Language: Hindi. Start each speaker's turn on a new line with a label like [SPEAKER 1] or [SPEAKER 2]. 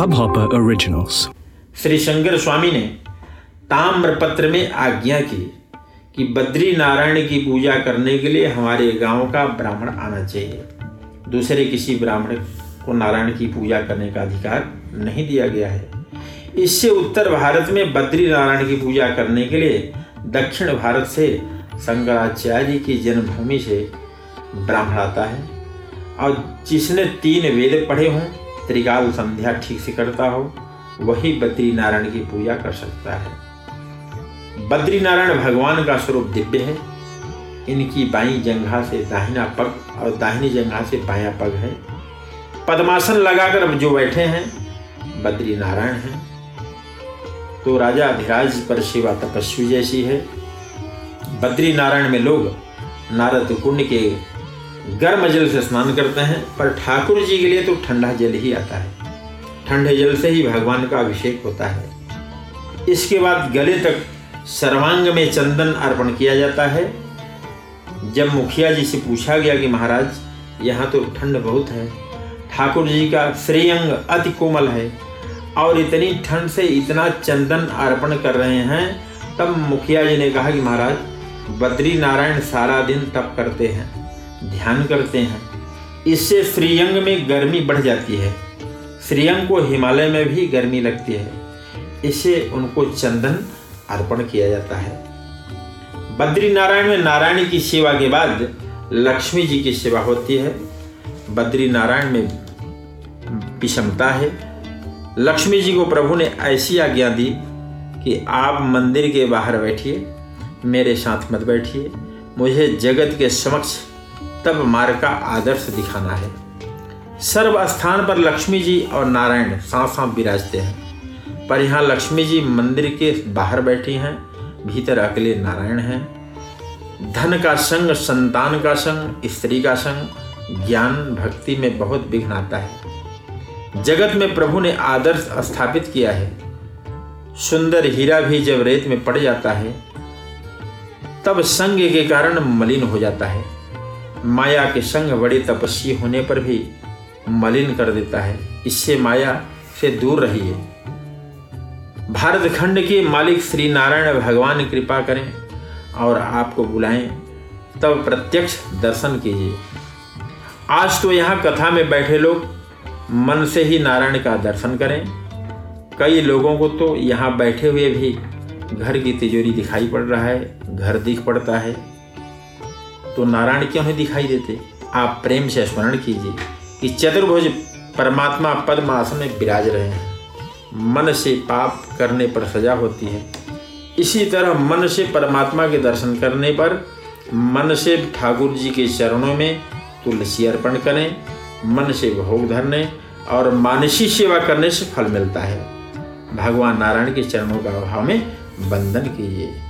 [SPEAKER 1] Hubhopper Originals.
[SPEAKER 2] श्री शंकर स्वामी ने ताम्र पत्र में आज्ञा की कि बद्री नारायण की पूजा करने के लिए हमारे गाँव का ब्राह्मण आना चाहिए। दूसरे किसी ब्राह्मण को नारायण की पूजा करने का अधिकार नहीं दिया गया है। इससे उत्तर भारत में बद्री नारायण की पूजा करने के लिए दक्षिण भारत से शंकराचार्य की जन्मभूमि से ब्राह्मण आता है। और जिसने तीन वेद पढ़े हों त्रिकाल संध्या ठीक से करता हो, वही बद्री नारायण की पूजा कर सकता है। बद्री नारायण भगवान का स्वरूप दिव्य है। इनकी बाई जंघा से दाहिना पग और दाहिनी जंघा से बाया पग है। पद्मासन लगाकर जो बैठे हैं बद्री नारायण हैं। तो राजा अधिराज पर शिवा तपस्वी जैसी है। बद्री नारायण में लोग नारद कुंड के गर्म जल से स्नान करते हैं, पर ठाकुर जी के लिए तो ठंडा जल ही आता है। ठंडे जल से ही भगवान का अभिषेक होता है। इसके बाद गले तक सर्वांग में चंदन अर्पण किया जाता है। जब मुखिया जी से पूछा गया कि महाराज, यहाँ तो ठंड बहुत है। ठाकुर जी का श्रेयंग अति कोमल है और इतनी ठंड से इतना चंदन अर्पण कर रहे हैं, तब मुखिया जी ने कहा कि महाराज बद्री नारायण सारा दिन तप करते हैं। ध्यान करते हैं। इससे श्रीयंग में गर्मी बढ़ जाती है। श्रीयंग को हिमालय में भी गर्मी लगती है। इससे उनको चंदन अर्पण किया जाता है। बद्री नारायण में नारायण की सेवा के बाद लक्ष्मी जी की सेवा होती है। बद्री नारायण में विषमता है। लक्ष्मी जी को प्रभु ने ऐसी आज्ञा दी कि आप मंदिर के बाहर बैठिए, मेरे साथ मत बैठिए। मुझे जगत के समक्ष तब मार्ग का आदर्श दिखाना है। सर्व स्थान पर लक्ष्मी जी और नारायण साथ साथ विराजते हैं। पर यहाँ लक्ष्मी जी मंदिर के बाहर बैठी हैं, भीतर अकेले नारायण हैं। धन का संग, संतान का संग, स्त्री का संग, ज्ञान, भक्ति में बहुत विघ्न आता है। जगत में प्रभु ने आदर्श स्थापित किया है। सुंदर हीरा भी जब रेत में पड़ जाता है, तब संग के कारण मलिन हो जाता है। माया के संग बड़े तपस्वी होने पर भी मलिन कर देता है। इससे माया से दूर रहिए भारत खंड के मालिक श्री नारायण भगवान कृपा करें और आपको बुलाएँ। तब प्रत्यक्ष दर्शन कीजिए। आज तो यहाँ कथा में बैठे लोग मन से ही नारायण का दर्शन करें। कई लोगों को तो यहाँ बैठे हुए भी घर की तिजोरी दिखाई पड़ रहा है, घर दिख पड़ता है। तो नारायण क्यों नहीं दिखाई देते? आप प्रेम से स्मरण कीजिए कि चतुर्भुज परमात्मा पद्मासन में विराज रहे हैं। मन से पाप करने पर सजा होती है। इसी तरह मन से परमात्मा के दर्शन करने पर मन से ठाकुर जी के चरणों में तुलसी अर्पण करें, मन से भोग धरने और मानसी सेवा करने से फल मिलता है। भगवान नारायण के चरणों का अभाव में बंधन कीजिए।